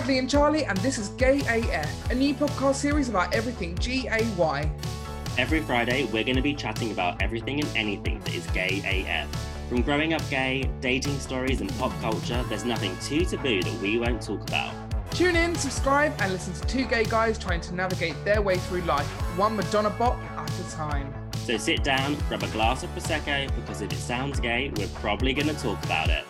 Bradley and Charlie, and this is Gay AF, a new podcast series about everything G A Y. Every Friday, we're going to be chatting about everything and anything that is gay AF. From growing up gay, dating stories, and pop culture, there's nothing too taboo that we won't talk about. Tune in, subscribe, and listen to two gay guys trying to navigate their way through life, one Madonna bop at a time. So sit down, grab a glass of Prosecco, because if it sounds gay, we're probably going to talk about it.